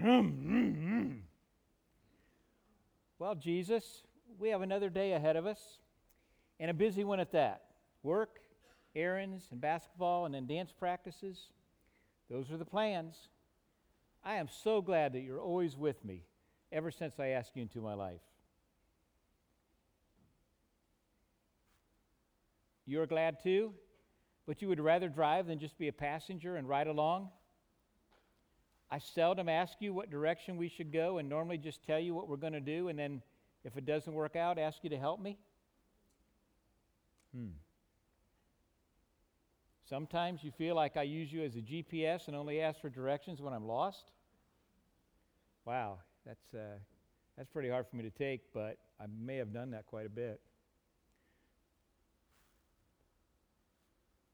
Mm, mm, mm. well, Jesus, we have another day ahead of us, and a busy one at that. Work, errands, and basketball, and then dance practices. Those are the plans. I am so glad that you're always with me ever since I asked you into my life. You're glad too, but you would rather drive than just be a passenger and ride along? I seldom ask you what direction we should go and normally just tell you what we're going to do, and then if it doesn't work out, ask you to help me? Hmm. Sometimes you feel like I use you as a GPS and only ask for directions when I'm lost. Wow, that's, uh, that's pretty hard for me to take, but I may have done that quite a bit.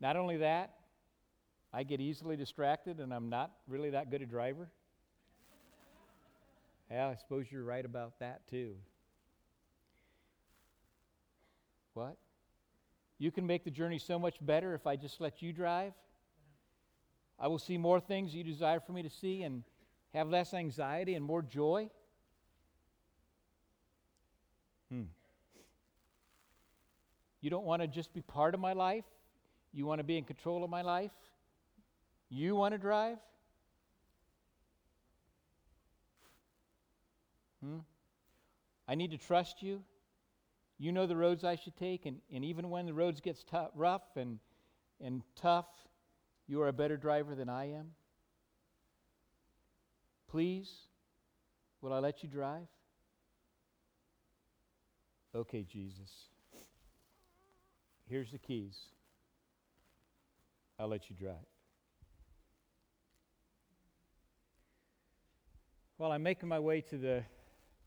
Not only that, I get easily distracted and I'm not really that good a driver. yeah, I suppose you're right about that too. What? You can make the journey so much better if I just let you drive. I will see more things you desire for me to see and have less anxiety and more joy. Hmm. You don't want to just be part of my life. You want to be in control of my life. You want to drive? Hmm? I need to trust you. You know the roads I should take, and, and even when the roads gets tough, rough and, and tough, you are a better driver than I am. Please, will I let you drive? Okay, Jesus. Here's the keys. I'll let you drive. While I'm making my way to the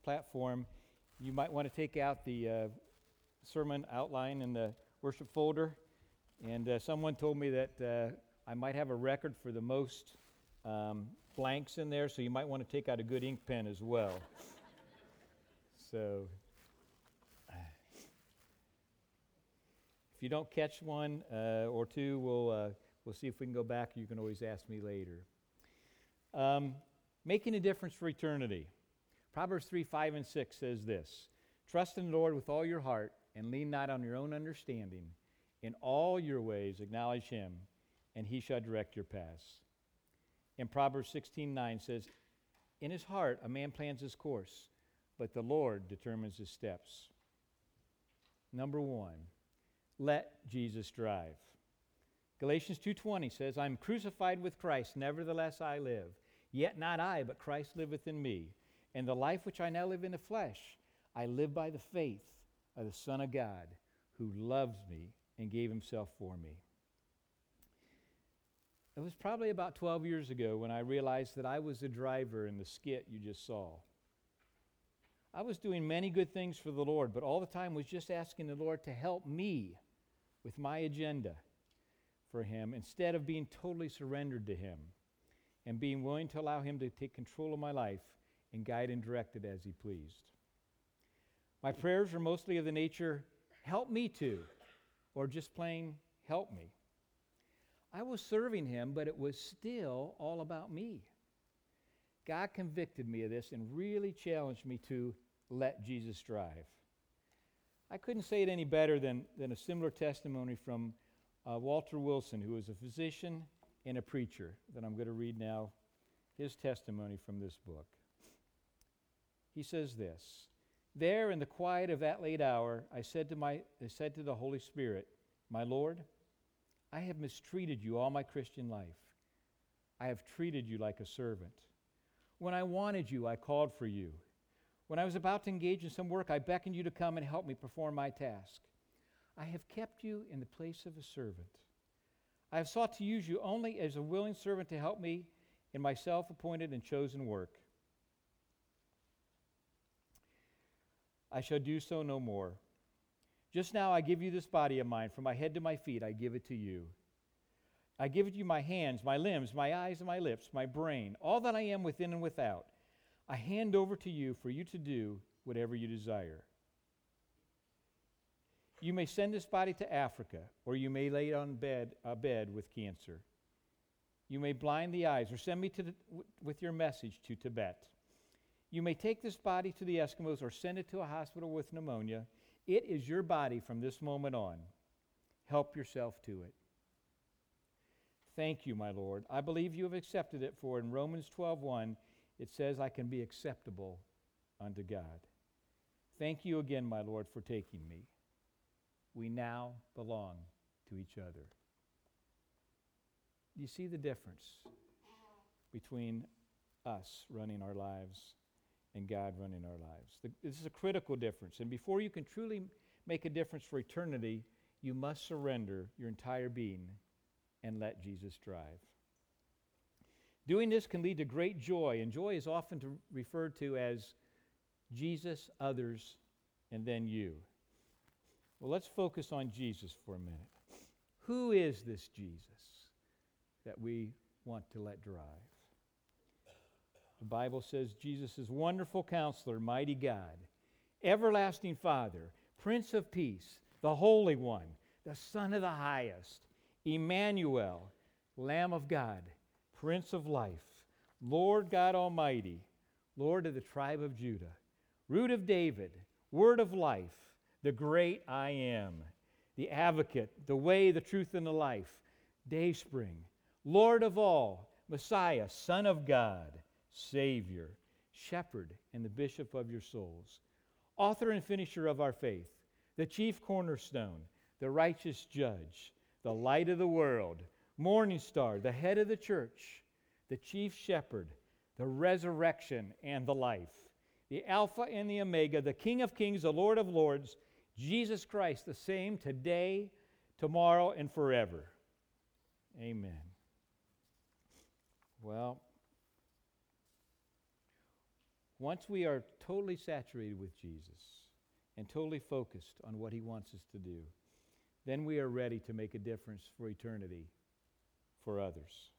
platform, you might want to take out the uh, sermon outline in the worship folder. And uh, someone told me that uh, I might have a record for the most um, blanks in there, so you might want to take out a good ink pen as well. so, if you don't catch one uh, or two, we'll, uh, we'll see if we can go back. You can always ask me later. Um, making a difference for eternity. Proverbs 3 5 and 6 says this Trust in the Lord with all your heart and lean not on your own understanding. In all your ways acknowledge him, and he shall direct your paths. And Proverbs 16 9 says, In his heart a man plans his course, but the Lord determines his steps. Number one, let Jesus drive. Galatians 2:20 says, "I'm crucified with Christ, nevertheless I live. Yet not I, but Christ liveth in me. And the life which I now live in the flesh, I live by the faith of the Son of God who loves me and gave himself for me. It was probably about 12 years ago when I realized that I was the driver in the skit you just saw. I was doing many good things for the Lord, but all the time was just asking the Lord to help me with my agenda for Him instead of being totally surrendered to Him and being willing to allow Him to take control of my life and guide and direct it as He pleased. My prayers are mostly of the nature, help me to, or just plain, help me. I was serving him, but it was still all about me. God convicted me of this and really challenged me to let Jesus drive. I couldn't say it any better than, than a similar testimony from uh, Walter Wilson, who was a physician and a preacher, that I'm going to read now his testimony from this book. He says this there in the quiet of that late hour, I said to, my, I said to the Holy Spirit, My Lord, I have mistreated you all my Christian life. I have treated you like a servant. When I wanted you, I called for you. When I was about to engage in some work, I beckoned you to come and help me perform my task. I have kept you in the place of a servant. I have sought to use you only as a willing servant to help me in my self appointed and chosen work. I shall do so no more. Just now I give you this body of mine, from my head to my feet, I give it to you. I give it to you my hands, my limbs, my eyes, and my lips, my brain, all that I am within and without. I hand over to you for you to do whatever you desire. You may send this body to Africa, or you may lay it on bed, a bed with cancer. You may blind the eyes or send me to the, with your message to Tibet. You may take this body to the Eskimos or send it to a hospital with pneumonia. It is your body from this moment on. Help yourself to it. Thank you, my Lord. I believe you have accepted it, for in Romans 12:1 it says I can be acceptable unto God. Thank you again, my Lord, for taking me. We now belong to each other. Do you see the difference between us running our lives and God running our lives? The, this is a critical difference. And before you can truly make a difference for eternity, you must surrender your entire being and let Jesus drive. Doing this can lead to great joy, and joy is often to, referred to as Jesus, others, and then you. Well, let's focus on Jesus for a minute. Who is this Jesus that we want to let drive? The Bible says Jesus is wonderful counselor, mighty God, everlasting Father, Prince of Peace, the Holy One, the Son of the Highest, Emmanuel, Lamb of God, Prince of Life, Lord God Almighty, Lord of the tribe of Judah, Root of David, Word of Life, the great I am, the advocate, the way, the truth, and the life, day spring, Lord of all, Messiah, Son of God, Savior, Shepherd, and the Bishop of your souls, author and finisher of our faith, the chief cornerstone, the righteous judge, the light of the world, morning star, the head of the church, the chief shepherd, the resurrection and the life, the Alpha and the Omega, the King of kings, the Lord of lords, Jesus Christ, the same today, tomorrow, and forever. Amen. Well, once we are totally saturated with Jesus and totally focused on what he wants us to do, then we are ready to make a difference for eternity for others.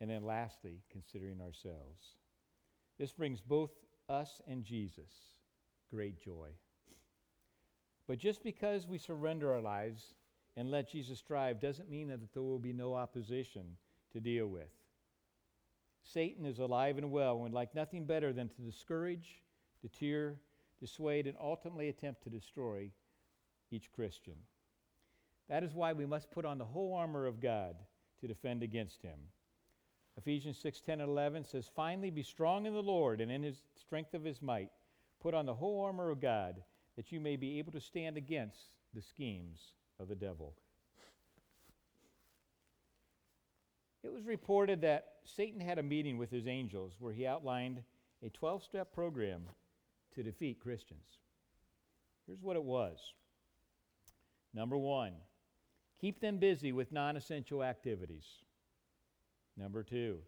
And then lastly, considering ourselves. This brings both us and Jesus great joy. But just because we surrender our lives and let Jesus drive doesn't mean that there will be no opposition to deal with. Satan is alive and well and would like nothing better than to discourage, deter, dissuade, and ultimately attempt to destroy each Christian. That is why we must put on the whole armor of God to defend against him. Ephesians 6 10 and 11 says, Finally, be strong in the Lord and in his strength of his might. Put on the whole armor of God that you may be able to stand against the schemes of the devil. It was reported that Satan had a meeting with his angels where he outlined a 12 step program to defeat Christians. Here's what it was Number one, keep them busy with non essential activities. Number two,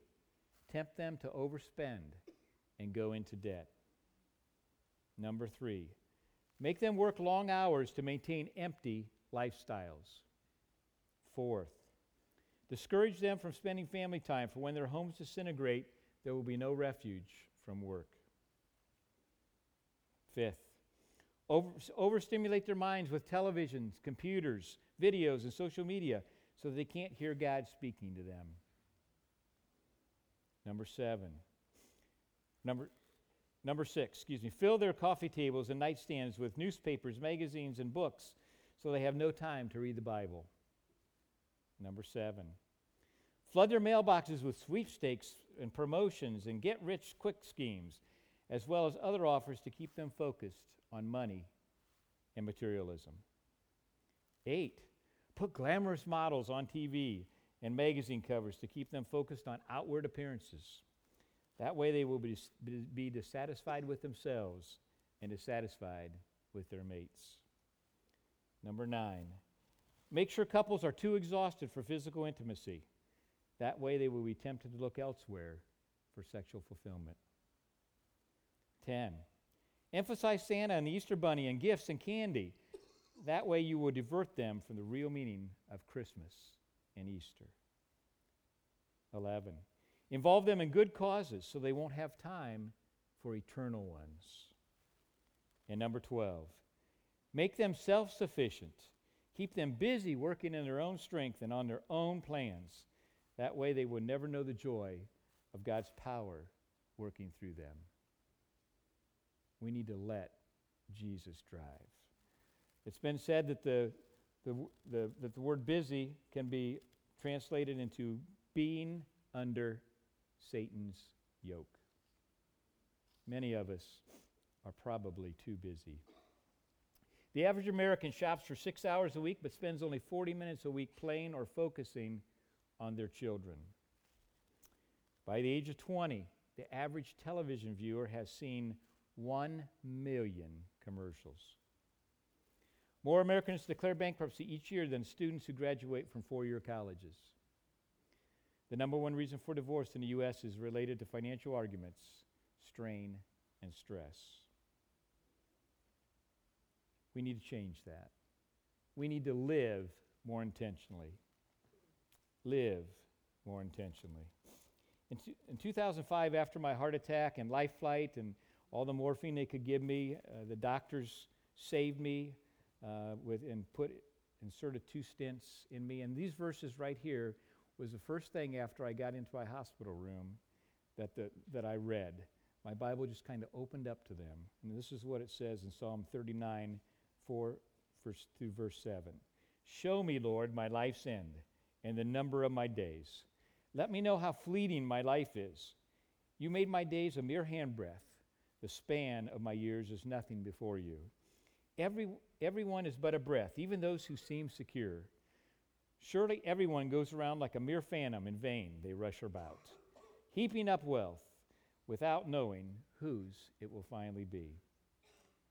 tempt them to overspend and go into debt. Number three, make them work long hours to maintain empty lifestyles. Fourth, discourage them from spending family time, for when their homes disintegrate, there will be no refuge from work. Fifth, over, overstimulate their minds with televisions, computers, videos, and social media so that they can't hear God speaking to them. Number seven. Number, number six, excuse me. Fill their coffee tables and nightstands with newspapers, magazines, and books so they have no time to read the Bible. Number seven. Flood their mailboxes with sweepstakes and promotions and get rich quick schemes, as well as other offers to keep them focused on money and materialism. Eight, put glamorous models on TV and magazine covers to keep them focused on outward appearances. That way they will be, be dissatisfied with themselves and dissatisfied with their mates. Number nine, make sure couples are too exhausted for physical intimacy. That way they will be tempted to look elsewhere for sexual fulfillment. 10. Emphasize Santa and the Easter Bunny and gifts and candy. That way you will divert them from the real meaning of Christmas and Easter. 11. Involve them in good causes so they won't have time for eternal ones. And number 12. Make them self sufficient. Keep them busy working in their own strength and on their own plans. That way, they will never know the joy of God's power working through them. We need to let Jesus drive. It's been said that the, the, the, that the word busy can be translated into being under Satan's yoke. Many of us are probably too busy. The average American shops for six hours a week but spends only 40 minutes a week playing or focusing on their children. By the age of 20, the average television viewer has seen 1 million commercials. More Americans declare bankruptcy each year than students who graduate from four year colleges. The number one reason for divorce in the U.S. is related to financial arguments, strain, and stress. We need to change that. We need to live more intentionally. Live more intentionally. In, in 2005, after my heart attack and life flight and all the morphine they could give me, uh, the doctors saved me uh, with and put inserted two stents in me. And these verses right here was the first thing after I got into my hospital room that, the, that I read. My Bible just kind of opened up to them. And this is what it says in Psalm 39, 4 verse, through verse 7. Show me, Lord, my life's end and the number of my days. Let me know how fleeting my life is. You made my days a mere handbreadth. The span of my years is nothing before you. Every, everyone is but a breath, even those who seem secure. Surely everyone goes around like a mere phantom in vain, they rush about, heaping up wealth without knowing whose it will finally be.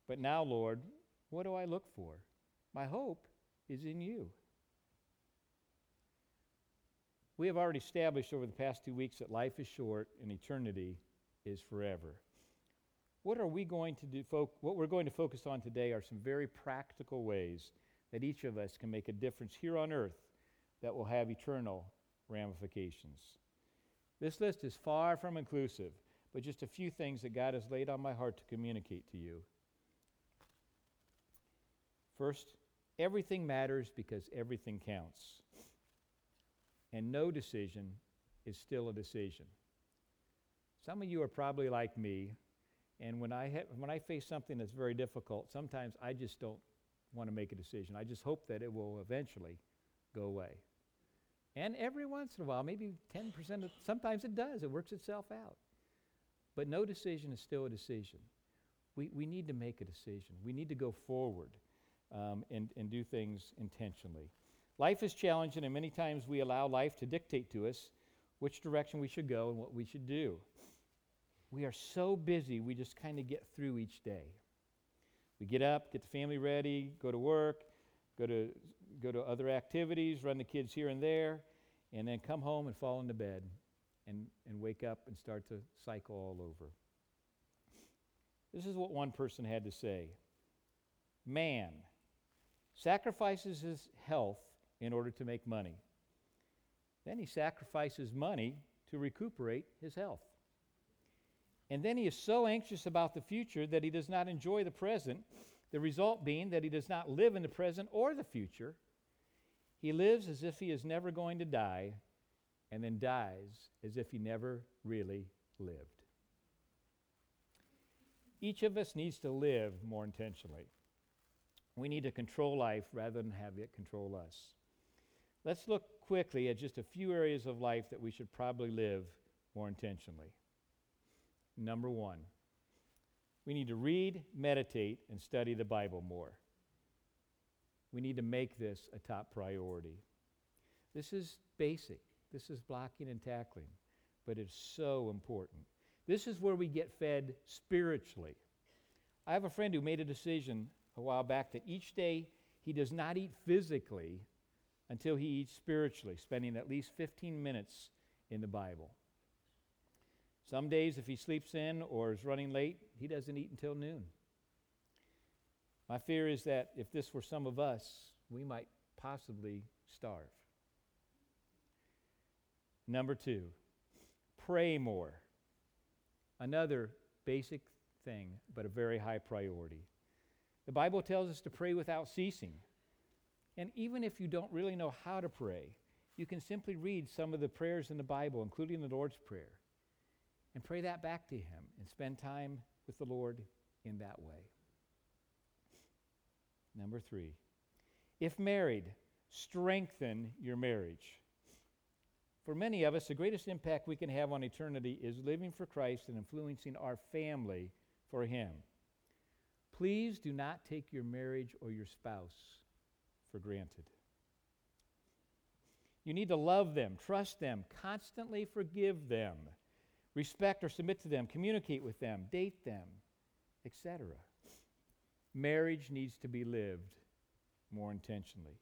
But now, Lord, what do I look for? My hope is in you. We have already established over the past two weeks that life is short and eternity is forever. What are we going to do? Fo- what we're going to focus on today are some very practical ways that each of us can make a difference here on earth that will have eternal ramifications. This list is far from inclusive, but just a few things that God has laid on my heart to communicate to you. First, everything matters because everything counts. And no decision is still a decision. Some of you are probably like me, and when I, ha- when I face something that's very difficult, sometimes I just don't want to make a decision. I just hope that it will eventually go away. And every once in a while, maybe 10% of, sometimes it does, it works itself out. But no decision is still a decision. We, we need to make a decision. We need to go forward um, and, and do things intentionally. Life is challenging, and many times we allow life to dictate to us which direction we should go and what we should do. We are so busy, we just kind of get through each day. We get up, get the family ready, go to work, go to, go to other activities, run the kids here and there, and then come home and fall into bed and, and wake up and start to cycle all over. This is what one person had to say Man sacrifices his health in order to make money. Then he sacrifices money to recuperate his health. And then he is so anxious about the future that he does not enjoy the present, the result being that he does not live in the present or the future. He lives as if he is never going to die, and then dies as if he never really lived. Each of us needs to live more intentionally. We need to control life rather than have it control us. Let's look quickly at just a few areas of life that we should probably live more intentionally. Number one, we need to read, meditate, and study the Bible more. We need to make this a top priority. This is basic, this is blocking and tackling, but it's so important. This is where we get fed spiritually. I have a friend who made a decision a while back that each day he does not eat physically until he eats spiritually, spending at least 15 minutes in the Bible. Some days, if he sleeps in or is running late, he doesn't eat until noon. My fear is that if this were some of us, we might possibly starve. Number two, pray more. Another basic thing, but a very high priority. The Bible tells us to pray without ceasing. And even if you don't really know how to pray, you can simply read some of the prayers in the Bible, including the Lord's Prayer, and pray that back to Him and spend time with the Lord in that way. Number three, if married, strengthen your marriage. For many of us, the greatest impact we can have on eternity is living for Christ and influencing our family for Him. Please do not take your marriage or your spouse for granted. You need to love them, trust them, constantly forgive them, respect or submit to them, communicate with them, date them, etc. Marriage needs to be lived more intentionally.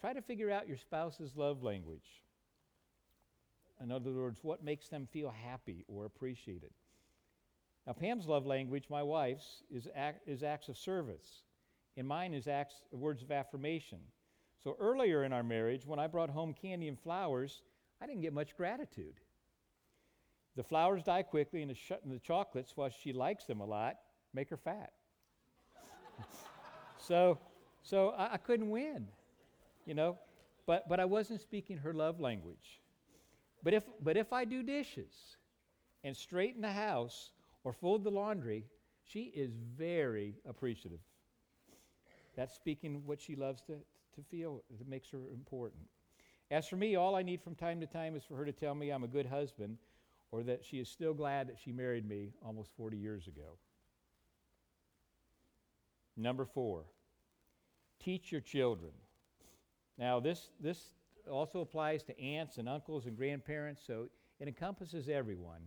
Try to figure out your spouse's love language. In other words, what makes them feel happy or appreciated. Now, Pam's love language, my wife's, is, is acts of service, and mine is acts, words of affirmation. So earlier in our marriage, when I brought home candy and flowers, I didn't get much gratitude. The flowers die quickly, and the, sh- and the chocolates, while she likes them a lot, make her fat. so, so I, I couldn't win, you know. But, but I wasn't speaking her love language. But if, but if I do dishes and straighten the house or fold the laundry, she is very appreciative. That's speaking what she loves to, to feel, that makes her important. As for me, all I need from time to time is for her to tell me I'm a good husband or that she is still glad that she married me almost 40 years ago. Number four, teach your children. Now, this, this also applies to aunts and uncles and grandparents, so it encompasses everyone,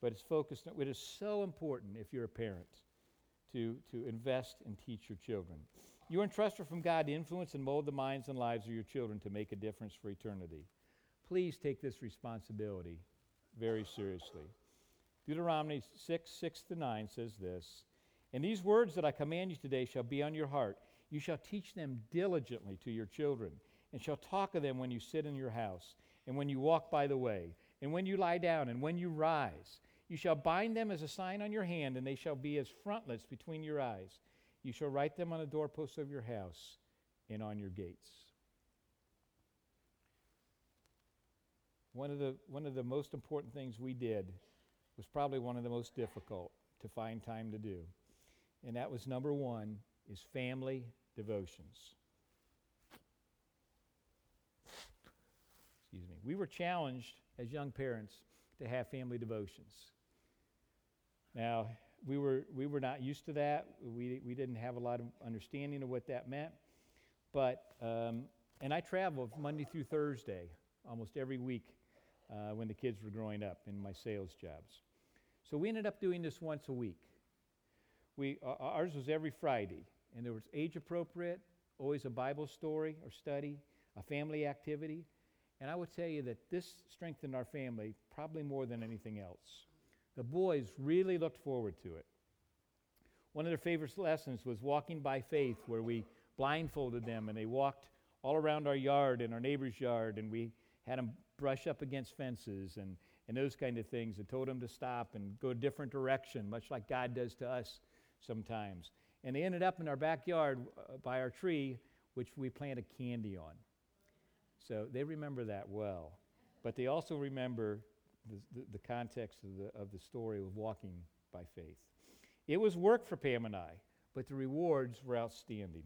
but it's focused, it is so important if you're a parent to, to invest and teach your children. You are entrusted from God to influence and mold the minds and lives of your children to make a difference for eternity. Please take this responsibility very seriously. Deuteronomy 6, 6 to 9 says this And these words that I command you today shall be on your heart. You shall teach them diligently to your children, and shall talk of them when you sit in your house, and when you walk by the way, and when you lie down, and when you rise. You shall bind them as a sign on your hand, and they shall be as frontlets between your eyes. You shall write them on the doorposts of your house and on your gates. One of, the, one of the most important things we did was probably one of the most difficult to find time to do. And that was number one is family devotions. Excuse me. We were challenged as young parents to have family devotions. Now, we were, we were not used to that. We, we didn't have a lot of understanding of what that meant. But, um, and I traveled Monday through Thursday almost every week uh, when the kids were growing up in my sales jobs. So we ended up doing this once a week. We, uh, ours was every Friday, and there was age appropriate, always a Bible story or study, a family activity. And I would tell you that this strengthened our family probably more than anything else. The boys really looked forward to it. One of their favorite lessons was walking by faith, where we blindfolded them and they walked all around our yard and our neighbor's yard, and we had them brush up against fences and, and those kind of things, and told them to stop and go a different direction, much like God does to us sometimes. And they ended up in our backyard uh, by our tree, which we planted candy on. So they remember that well. But they also remember the, the, context of the, of the story of walking by faith. It was work for Pam and I, but the rewards were outstanding.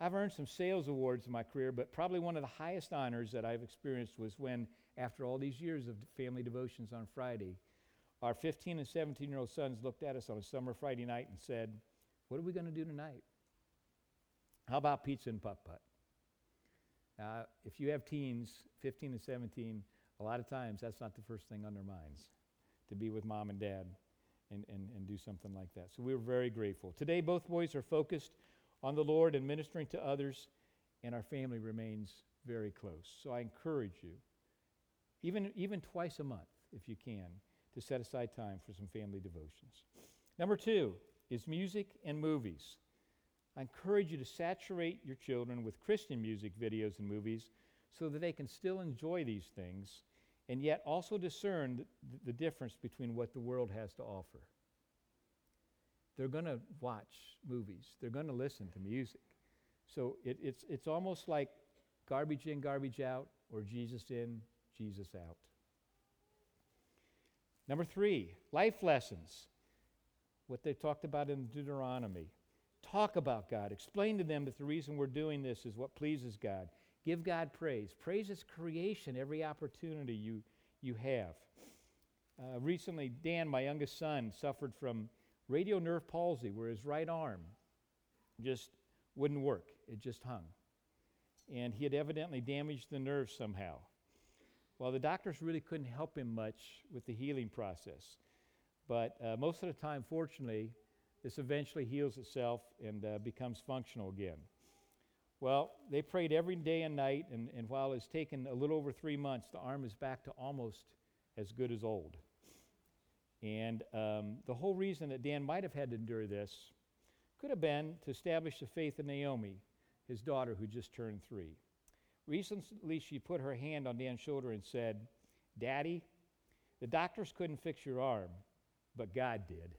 I've earned some sales awards in my career, but probably one of the highest honors that I've experienced was when, after all these years of family devotions on Friday, our 15 and 17 year old sons looked at us on a summer Friday night and said, What are we going to do tonight? How about pizza and putt putt? Now, if you have teens, 15 and 17, a lot of times that's not the first thing on their minds to be with mom and dad and, and, and do something like that. So we were very grateful. Today, both boys are focused on the Lord and ministering to others, and our family remains very close. So I encourage you, even, even twice a month, if you can, to set aside time for some family devotions. Number two is music and movies. I encourage you to saturate your children with Christian music videos and movies so that they can still enjoy these things and yet also discern the, the difference between what the world has to offer. They're going to watch movies, they're going to listen to music. So it, it's, it's almost like garbage in, garbage out, or Jesus in, Jesus out. Number three, life lessons. What they talked about in Deuteronomy. Talk about God. Explain to them that the reason we're doing this is what pleases God. Give God praise. Praise His creation every opportunity you, you have. Uh, recently, Dan, my youngest son, suffered from radial nerve palsy where his right arm just wouldn't work, it just hung. And he had evidently damaged the nerve somehow. Well, the doctors really couldn't help him much with the healing process. But uh, most of the time, fortunately, this eventually heals itself and uh, becomes functional again. Well, they prayed every day and night, and, and while it's taken a little over three months, the arm is back to almost as good as old. And um, the whole reason that Dan might have had to endure this could have been to establish the faith of Naomi, his daughter, who just turned three. Recently, she put her hand on Dan's shoulder and said, Daddy, the doctors couldn't fix your arm, but God did.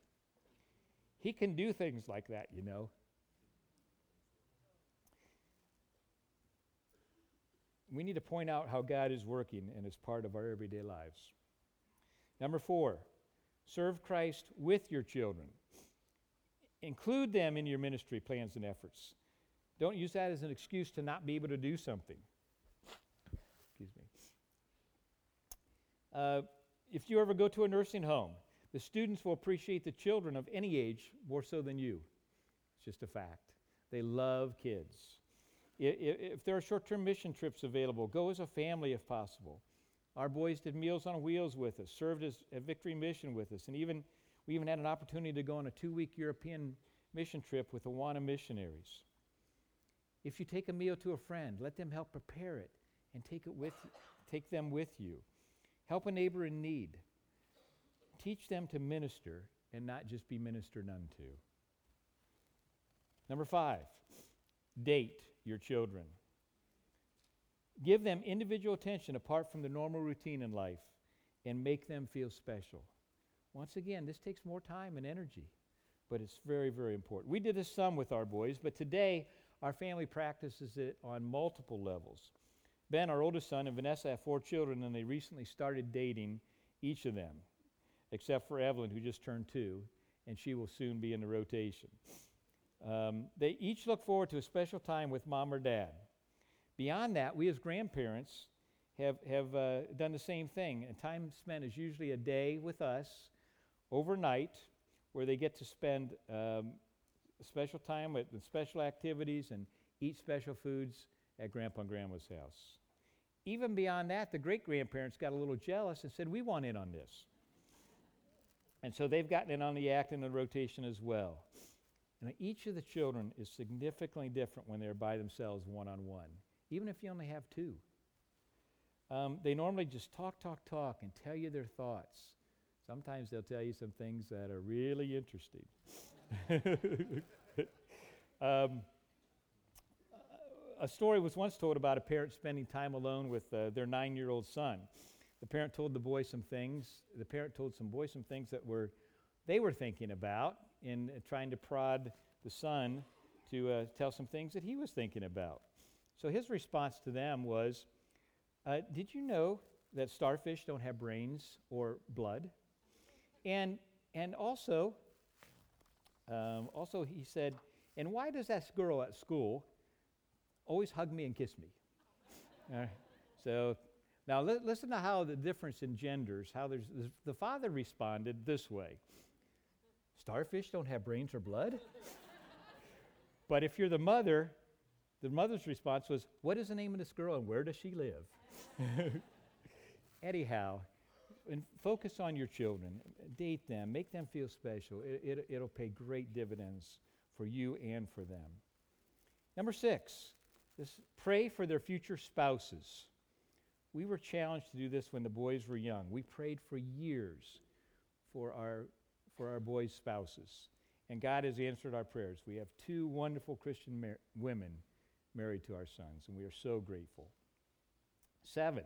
He can do things like that, you know. We need to point out how God is working and is part of our everyday lives. Number four, serve Christ with your children. Include them in your ministry plans and efforts. Don't use that as an excuse to not be able to do something. Excuse me. Uh, if you ever go to a nursing home, the students will appreciate the children of any age more so than you. It's just a fact. They love kids. If, if there are short term mission trips available, go as a family if possible. Our boys did Meals on Wheels with us, served as a Victory Mission with us, and even we even had an opportunity to go on a two week European mission trip with the Awana missionaries. If you take a meal to a friend, let them help prepare it and take, it with, take them with you. Help a neighbor in need. Teach them to minister and not just be ministered unto. Number five, date your children. Give them individual attention apart from the normal routine in life and make them feel special. Once again, this takes more time and energy, but it's very, very important. We did this some with our boys, but today our family practices it on multiple levels. Ben, our oldest son, and Vanessa have four children, and they recently started dating each of them except for Evelyn, who just turned two, and she will soon be in the rotation. Um, they each look forward to a special time with mom or dad. Beyond that, we as grandparents have, have uh, done the same thing. And time spent is usually a day with us overnight where they get to spend um, special time with, special activities and eat special foods at grandpa and grandma's house. Even beyond that, the great grandparents got a little jealous and said, We want in on this. And so they've gotten in on the act and the rotation as well. And each of the children is significantly different when they're by themselves one on one, even if you only have two. Um, they normally just talk, talk, talk and tell you their thoughts. Sometimes they'll tell you some things that are really interesting. um, a story was once told about a parent spending time alone with uh, their nine year old son. The parent told the boy some things. The parent told some boy some things that were they were thinking about in uh, trying to prod the son to uh, tell some things that he was thinking about. So his response to them was, uh, "Did you know that starfish don't have brains or blood?" And and also, um, also he said, "And why does that girl at school always hug me and kiss me?" so now, li- listen to how the difference in genders, how there's the father responded this way Starfish don't have brains or blood? but if you're the mother, the mother's response was, What is the name of this girl and where does she live? Anyhow, and focus on your children, date them, make them feel special. It, it, it'll pay great dividends for you and for them. Number six, this, pray for their future spouses. We were challenged to do this when the boys were young. We prayed for years for our, for our boys' spouses. And God has answered our prayers. We have two wonderful Christian mar- women married to our sons, and we are so grateful. Seven,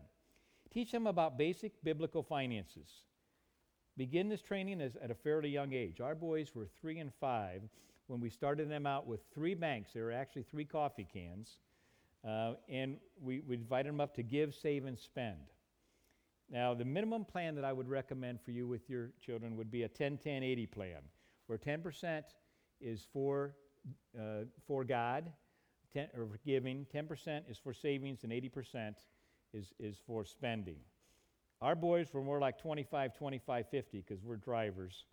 teach them about basic biblical finances. Begin this training as, at a fairly young age. Our boys were three and five when we started them out with three banks. They were actually three coffee cans Uh, and we, we invited them up to give, save, and spend. Now, the minimum plan that I would recommend for you with your children would be a 10 10 80 plan, where 10% is for, uh, for God, 10, or for giving, 10% is for savings, and 80% is, is for spending. Our boys were more like 25, 25, 50 because we're drivers.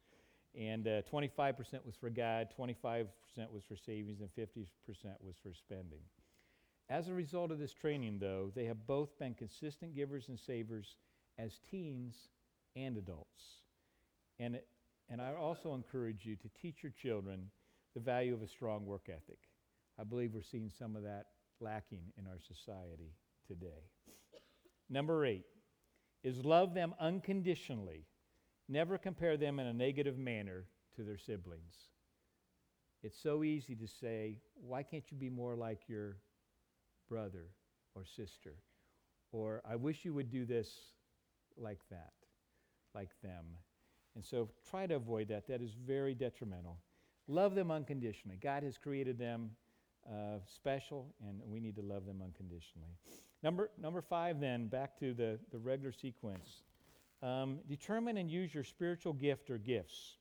And uh, 25% was for God, 25% was for savings, and 50% was for spending. As a result of this training, though, they have both been consistent givers and savers as teens and adults. And, and I also encourage you to teach your children the value of a strong work ethic. I believe we're seeing some of that lacking in our society today. Number eight is love them unconditionally. Never compare them in a negative manner to their siblings. It's so easy to say, why can't you be more like your brother or sister? Or I wish you would do this like that, like them. And so try to avoid that. That is very detrimental. Love them unconditionally. God has created them uh, special, and we need to love them unconditionally. Number, number five, then, back to the, the regular sequence. Um, determine and use your spiritual gift or gifts.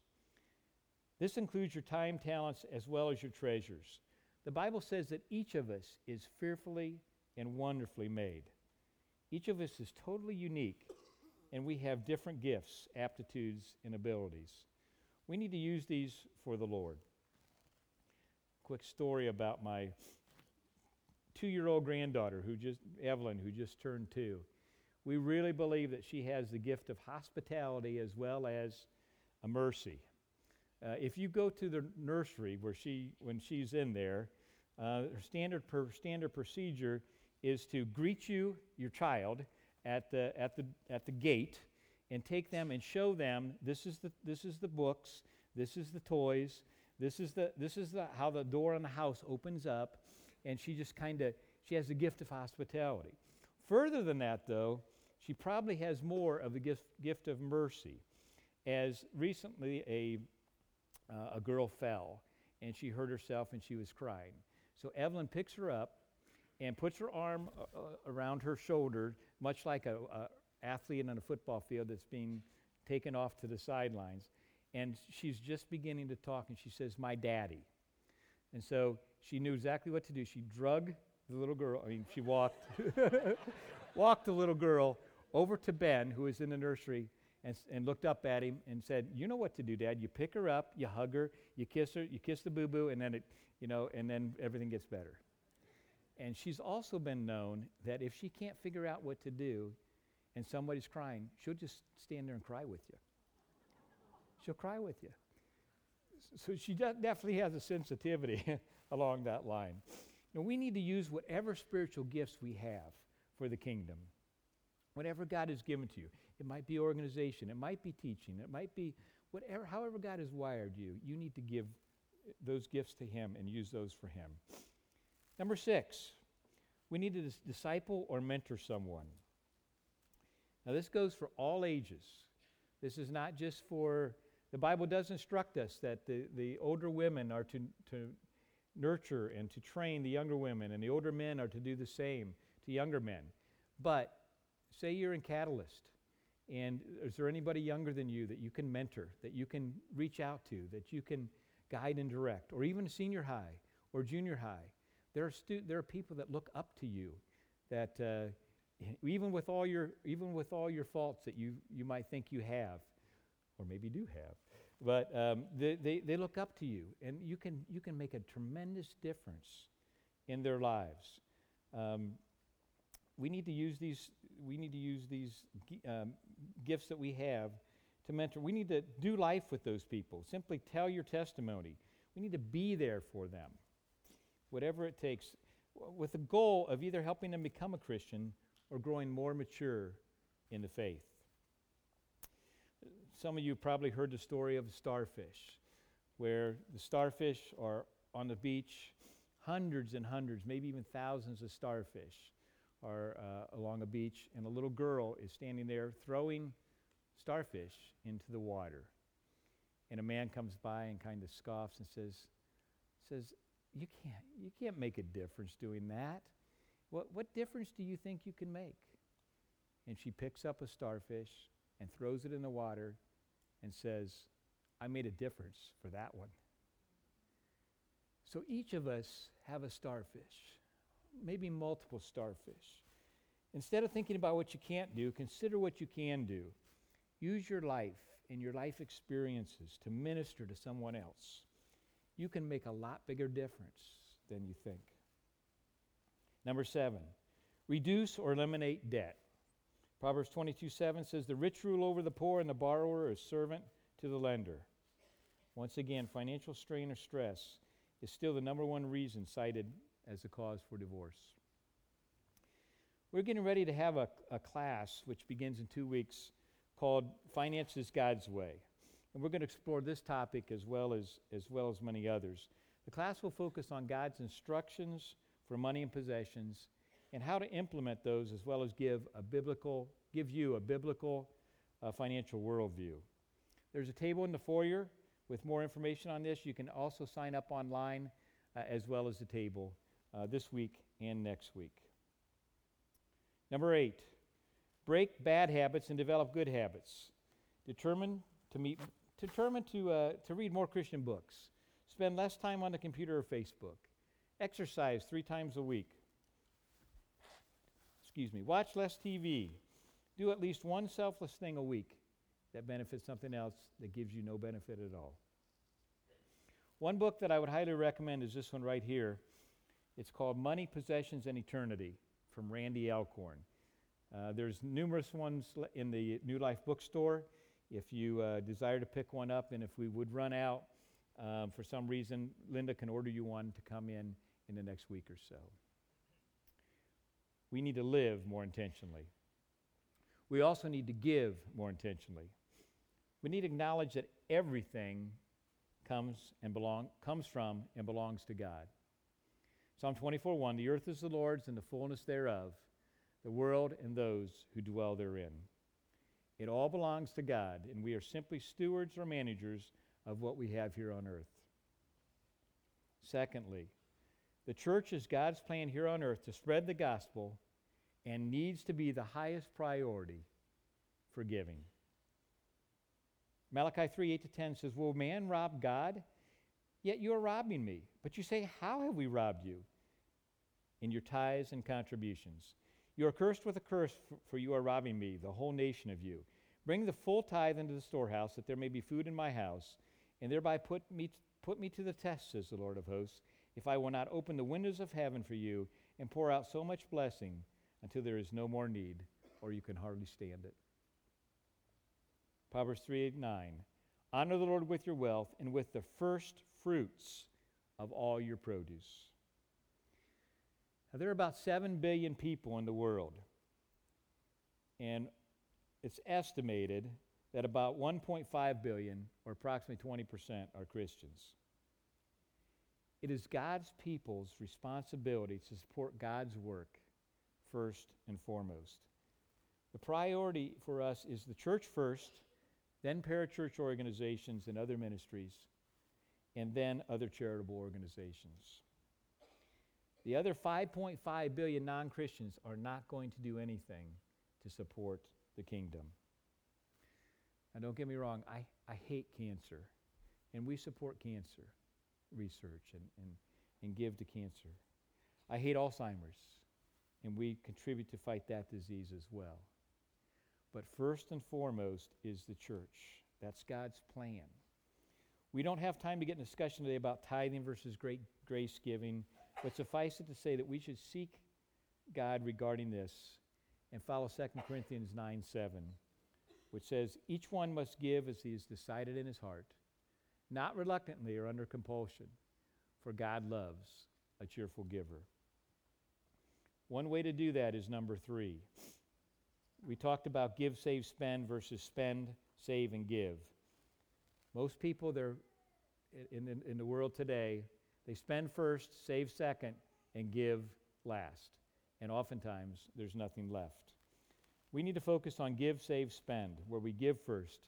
This includes your time, talents, as well as your treasures. The Bible says that each of us is fearfully and wonderfully made. Each of us is totally unique, and we have different gifts, aptitudes, and abilities. We need to use these for the Lord. Quick story about my two year old granddaughter, who just, Evelyn, who just turned two. We really believe that she has the gift of hospitality as well as a mercy. Uh, if you go to the nursery where she, when she's in there, uh, her standard, per, standard procedure is to greet you, your child, at the, at, the, at the gate and take them and show them this is the, this is the books, this is the toys, this is, the, this is the, how the door in the house opens up. And she just kind of, she has the gift of hospitality. Further than that, though, she probably has more of the gift, gift of mercy. As recently a, uh, a girl fell and she hurt herself and she was crying. So Evelyn picks her up and puts her arm uh, uh around her shoulder, much like a, a athlete on a football field that's being taken off to the sidelines. And she's just beginning to talk, and she says, My daddy. And so she knew exactly what to do. She drug the little girl, I mean, she walked, walked the little girl over to Ben, who was in the nursery, and, and looked up at him and said, You know what to do, Dad. You pick her up, you hug her, you kiss her, you kiss the boo boo, and then it, you know, and then everything gets better. And she's also been known that if she can't figure out what to do and somebody's crying, she'll just stand there and cry with you. She'll cry with you. So she definitely has a sensitivity along that line. Now, we need to use whatever spiritual gifts we have for the kingdom. Whatever God has given to you. It might be organization, it might be teaching, it might be whatever, however God has wired you, you need to give uh, those gifts to Him and use those for Him. Number six, we need to dis- disciple or mentor someone. Now, this goes for all ages. This is not just for, the Bible does instruct us that the, the older women are to, to nurture and to train the younger women, and the older men are to do the same to younger men. But say you're in Catalyst, and is there anybody younger than you that you can mentor, that you can reach out to, that you can guide and direct, or even senior high or junior high? There are, stu- there are people that look up to you, that uh, even with all your even with all your faults that you you might think you have, or maybe do have, but um, they, they, they look up to you, and you can, you can make a tremendous difference in their lives. Um, we need to use these, we need to use these um, gifts that we have to mentor. We need to do life with those people. Simply tell your testimony. We need to be there for them, whatever it takes, with the goal of either helping them become a Christian or growing more mature in the faith. Some of you probably heard the story of the starfish, where the starfish are on the beach, hundreds and hundreds, maybe even thousands of starfish are uh, along a beach, and a little girl is standing there throwing starfish into the water. And a man comes by and kind of scoffs and says, says, you can't, you can't make a difference doing that. What, what difference do you think you can make? And she picks up a starfish and throws it in the water and says, I made a difference for that one. So each of us have a starfish, maybe multiple starfish. Instead of thinking about what you can't do, consider what you can do. Use your life and your life experiences to minister to someone else. You can make a lot bigger difference than you think. Number seven, reduce or eliminate debt. Proverbs 22 7 says, The rich rule over the poor, and the borrower is servant to the lender. Once again, financial strain or stress is still the number one reason cited as the cause for divorce. We're getting ready to have a, a class which begins in two weeks called Finances God's Way. And we're going to explore this topic as well as, as well as many others. The class will focus on God's instructions for money and possessions and how to implement those as well as give a biblical give you a biblical uh, financial worldview. There's a table in the foyer with more information on this. You can also sign up online uh, as well as the table uh, this week and next week. Number eight, break bad habits and develop good habits. Determine to meet, determine to, uh, to read more Christian books. Spend less time on the computer or Facebook. Exercise three times a week. Excuse me. Watch less TV. Do at least one selfless thing a week that benefits something else that gives you no benefit at all. One book that I would highly recommend is this one right here. It's called Money, Possessions, and Eternity from Randy Alcorn. Uh, there's numerous ones in the New Life bookstore. If you uh, desire to pick one up, and if we would run out um, for some reason, Linda can order you one to come in in the next week or so. We need to live more intentionally. We also need to give more intentionally. We need to acknowledge that everything comes and belong, comes from and belongs to God. Psalm 24 1 The earth is the Lord's and the fullness thereof, the world and those who dwell therein. It all belongs to God, and we are simply stewards or managers of what we have here on earth. Secondly, the church is God's plan here on earth to spread the gospel and needs to be the highest priority for giving. Malachi 3 8 to 10 says, Will man rob God? Yet you are robbing me. But you say, How have we robbed you? In your tithes and contributions. You are cursed with a curse, for you are robbing me, the whole nation of you. Bring the full tithe into the storehouse, that there may be food in my house, and thereby put me, put me to the test, says the Lord of hosts, if I will not open the windows of heaven for you and pour out so much blessing until there is no more need, or you can hardly stand it. Proverbs 3 8 9. Honor the Lord with your wealth and with the first fruits of all your produce. Now, there are about 7 billion people in the world, and it's estimated that about 1.5 billion, or approximately 20%, are Christians. It is God's people's responsibility to support God's work first and foremost. The priority for us is the church first, then parachurch organizations and other ministries, and then other charitable organizations. The other 5.5 billion non Christians are not going to do anything to support the kingdom. Now, don't get me wrong, I, I hate cancer, and we support cancer research and, and, and give to cancer. I hate Alzheimer's, and we contribute to fight that disease as well. But first and foremost is the church. That's God's plan. We don't have time to get in discussion today about tithing versus great grace giving, but suffice it to say that we should seek God regarding this and follow 2 Corinthians 9 7, which says, Each one must give as he has decided in his heart, not reluctantly or under compulsion, for God loves a cheerful giver. One way to do that is number three. We talked about give, save, spend versus spend, save, and give. Most people they're in, in, in the world today, they spend first, save second, and give last. And oftentimes, there's nothing left. We need to focus on give, save, spend, where we give first,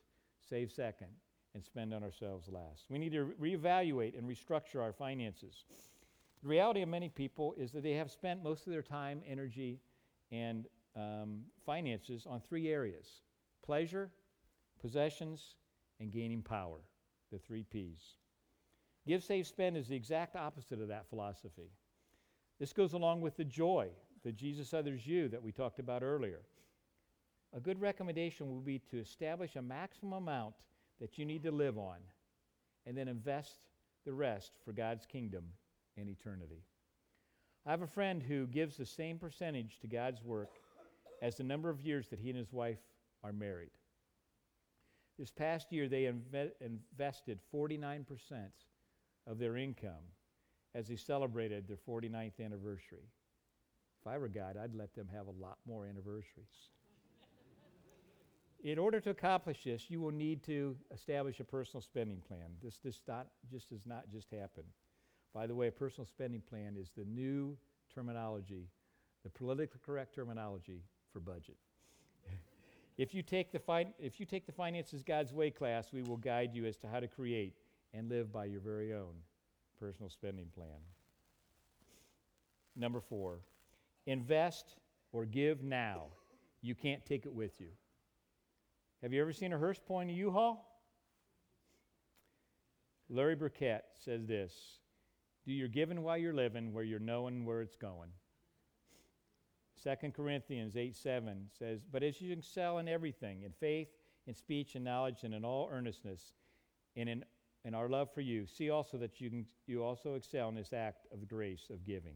save second, and spend on ourselves last. We need to reevaluate and restructure our finances. The reality of many people is that they have spent most of their time, energy, and um, finances on three areas pleasure, possessions, and gaining power. The three P's. Give, save, spend is the exact opposite of that philosophy. This goes along with the joy, the Jesus, others, you that we talked about earlier. A good recommendation would be to establish a maximum amount that you need to live on and then invest the rest for God's kingdom and eternity. I have a friend who gives the same percentage to God's work as the number of years that he and his wife are married. This past year, they inve- invested 49% of their income as they celebrated their 49th anniversary. If I were God, I'd let them have a lot more anniversaries. In order to accomplish this, you will need to establish a personal spending plan. This, this not, just does not just happen. By the way, a personal spending plan is the new terminology, the politically correct terminology for budget. if, you take the if you take the Finances God's Way class, we will guide you as to how to create and live by your very own personal spending plan. Number four, invest or give now. You can't take it with you. Have you ever seen a hearse pulling a U-Haul? Larry Burkett says this Do your giving while you're living, where you're knowing where it's going. 2 Corinthians 8 7 says, But as you excel in everything, in faith, in speech, and knowledge, and in all earnestness, and in, in our love for you, see also that you, can, you also excel in this act of grace of giving.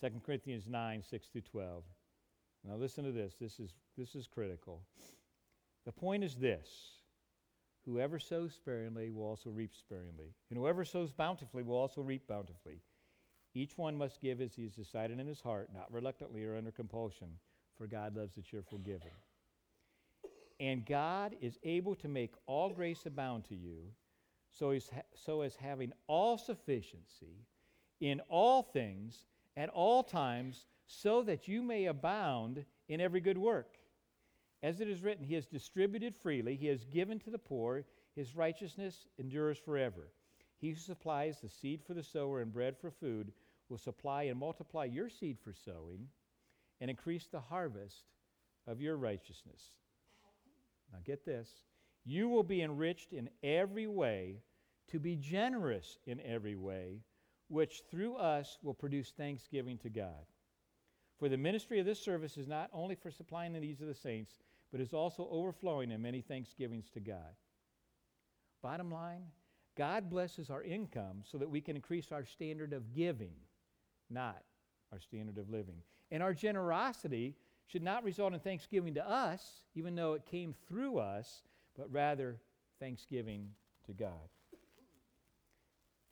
2 Corinthians 9 6 through 12. Now listen to this. This is, this is critical. The point is this whoever sows sparingly will also reap sparingly, and whoever sows bountifully will also reap bountifully. Each one must give as he has decided in his heart, not reluctantly or under compulsion, for God loves a cheerful giver. And God is able to make all grace abound to you, so as, ha- so as having all sufficiency in all things at all times so that you may abound in every good work. As it is written, He has distributed freely, He has given to the poor, His righteousness endures forever. He who supplies the seed for the sower and bread for food will supply and multiply your seed for sowing and increase the harvest of your righteousness. Now get this. You will be enriched in every way to be generous in every way, which through us will produce thanksgiving to God. For the ministry of this service is not only for supplying the needs of the saints, but is also overflowing in many thanksgivings to God. Bottom line, God blesses our income so that we can increase our standard of giving, not our standard of living. And our generosity should not result in thanksgiving to us, even though it came through us, but rather thanksgiving to God.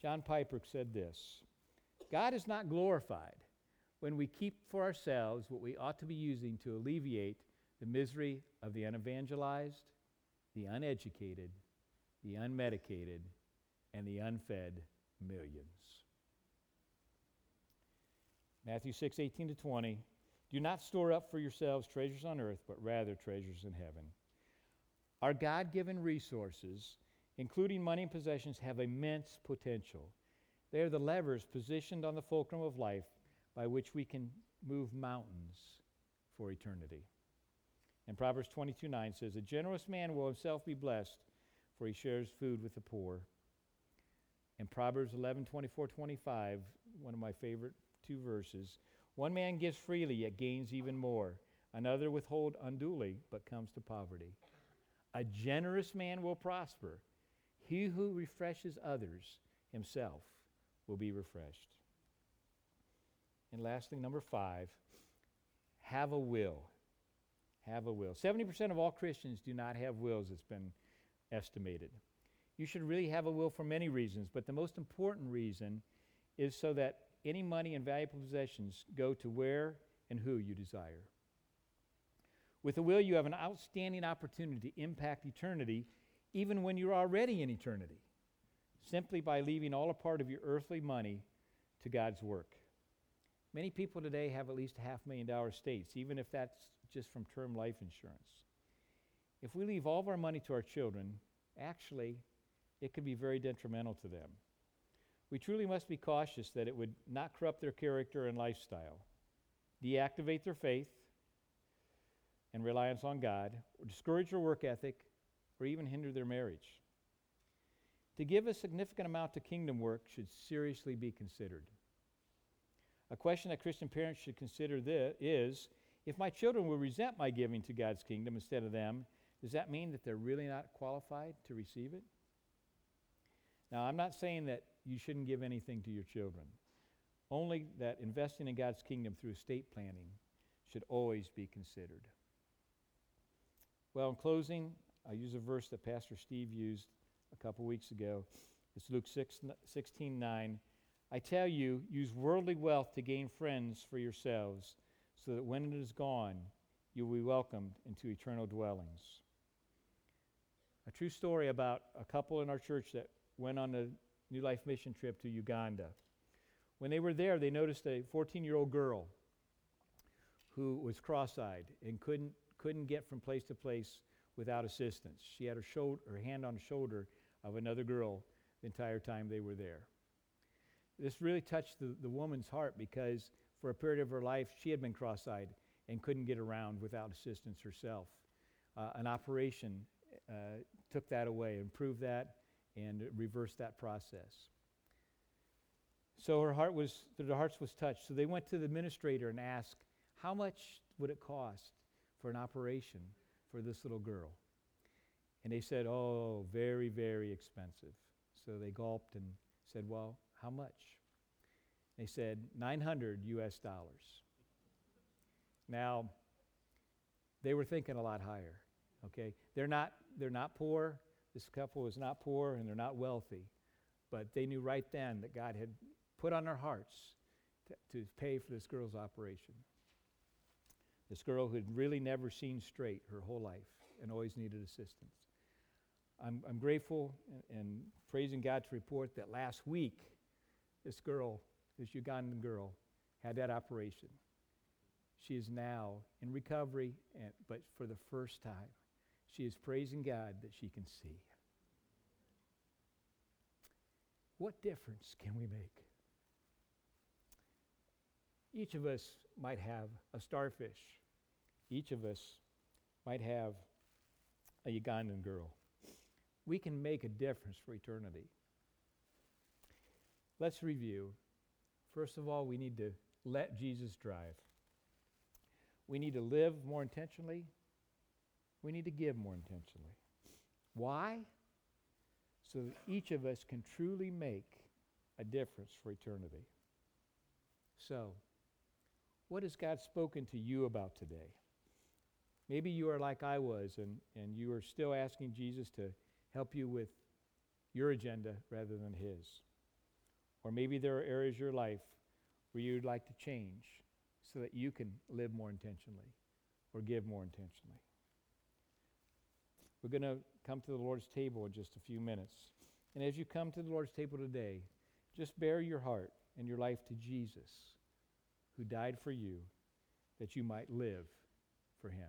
John Piper said this God is not glorified when we keep for ourselves what we ought to be using to alleviate the misery of the unevangelized, the uneducated, the unmedicated, and the unfed millions. Matthew 6, 18 to 20. Do not store up for yourselves treasures on earth, but rather treasures in heaven. Our God given resources, including money and possessions, have immense potential. They are the levers positioned on the fulcrum of life by which we can move mountains for eternity. And Proverbs 22 9 says, A generous man will himself be blessed, for he shares food with the poor. And Proverbs 11 24 25, one of my favorite two verses, one man gives freely, yet gains even more. Another withhold unduly, but comes to poverty. A generous man will prosper. He who refreshes others himself will be refreshed. And lastly, number five, have a will. Have a will. 70% of all Christians do not have wills, it's been estimated. You should really have a will for many reasons, but the most important reason is so that any money and valuable possessions go to where and who you desire. With a will, you have an outstanding opportunity to impact eternity even when you're already in eternity, simply by leaving all a part of your earthly money to God's work. Many people today have at least a half million dollar estates, even if that's just from term life insurance. If we leave all of our money to our children, actually, it could be very detrimental to them. We truly must be cautious that it would not corrupt their character and lifestyle, deactivate their faith and reliance on God, or discourage their work ethic, or even hinder their marriage. To give a significant amount to kingdom work should seriously be considered. A question that Christian parents should consider this is if my children will resent my giving to God's kingdom instead of them, does that mean that they're really not qualified to receive it? Now, I'm not saying that you shouldn't give anything to your children, only that investing in God's kingdom through estate planning should always be considered. Well, in closing, I use a verse that Pastor Steve used a couple weeks ago. It's Luke 6, 16 9. I tell you, use worldly wealth to gain friends for yourselves, so that when it is gone, you will be welcomed into eternal dwellings. A true story about a couple in our church that went on a New Life mission trip to Uganda. When they were there, they noticed a 14 year old girl who was cross eyed and couldn't, couldn't get from place to place without assistance. She had her, shoulder, her hand on the shoulder of another girl the entire time they were there. This really touched the, the woman's heart because for a period of her life, she had been cross eyed and couldn't get around without assistance herself. Uh, an operation uh, took that away, improved that, and reversed that process. So her heart was, their hearts was touched. So they went to the administrator and asked, how much would it cost for an operation for this little girl? And they said, oh, very, very expensive. So they gulped and said, well, how much? They said, 900 US dollars. Now, they were thinking a lot higher, okay? They're not, they're not poor. This couple is not poor and they're not wealthy. But they knew right then that God had put on their hearts to, to pay for this girl's operation. This girl who had really never seen straight her whole life and always needed assistance. I'm, I'm grateful and, and praising God to report that last week, this girl, this Ugandan girl, had that operation. She is now in recovery, and, but for the first time, she is praising God that she can see. What difference can we make? Each of us might have a starfish. Each of us might have a Ugandan girl. We can make a difference for eternity. Let's review. First of all, we need to let Jesus drive. We need to live more intentionally. We need to give more intentionally. Why? So that each of us can truly make a difference for eternity. So, what has God spoken to you about today? Maybe you are like I was, and, and you are still asking Jesus to help you with your agenda rather than His. Or maybe there are areas of your life where you'd like to change so that you can live more intentionally or give more intentionally. We're going to come to the Lord's table in just a few minutes. And as you come to the Lord's table today, just bare your heart and your life to Jesus, who died for you, that you might live for him.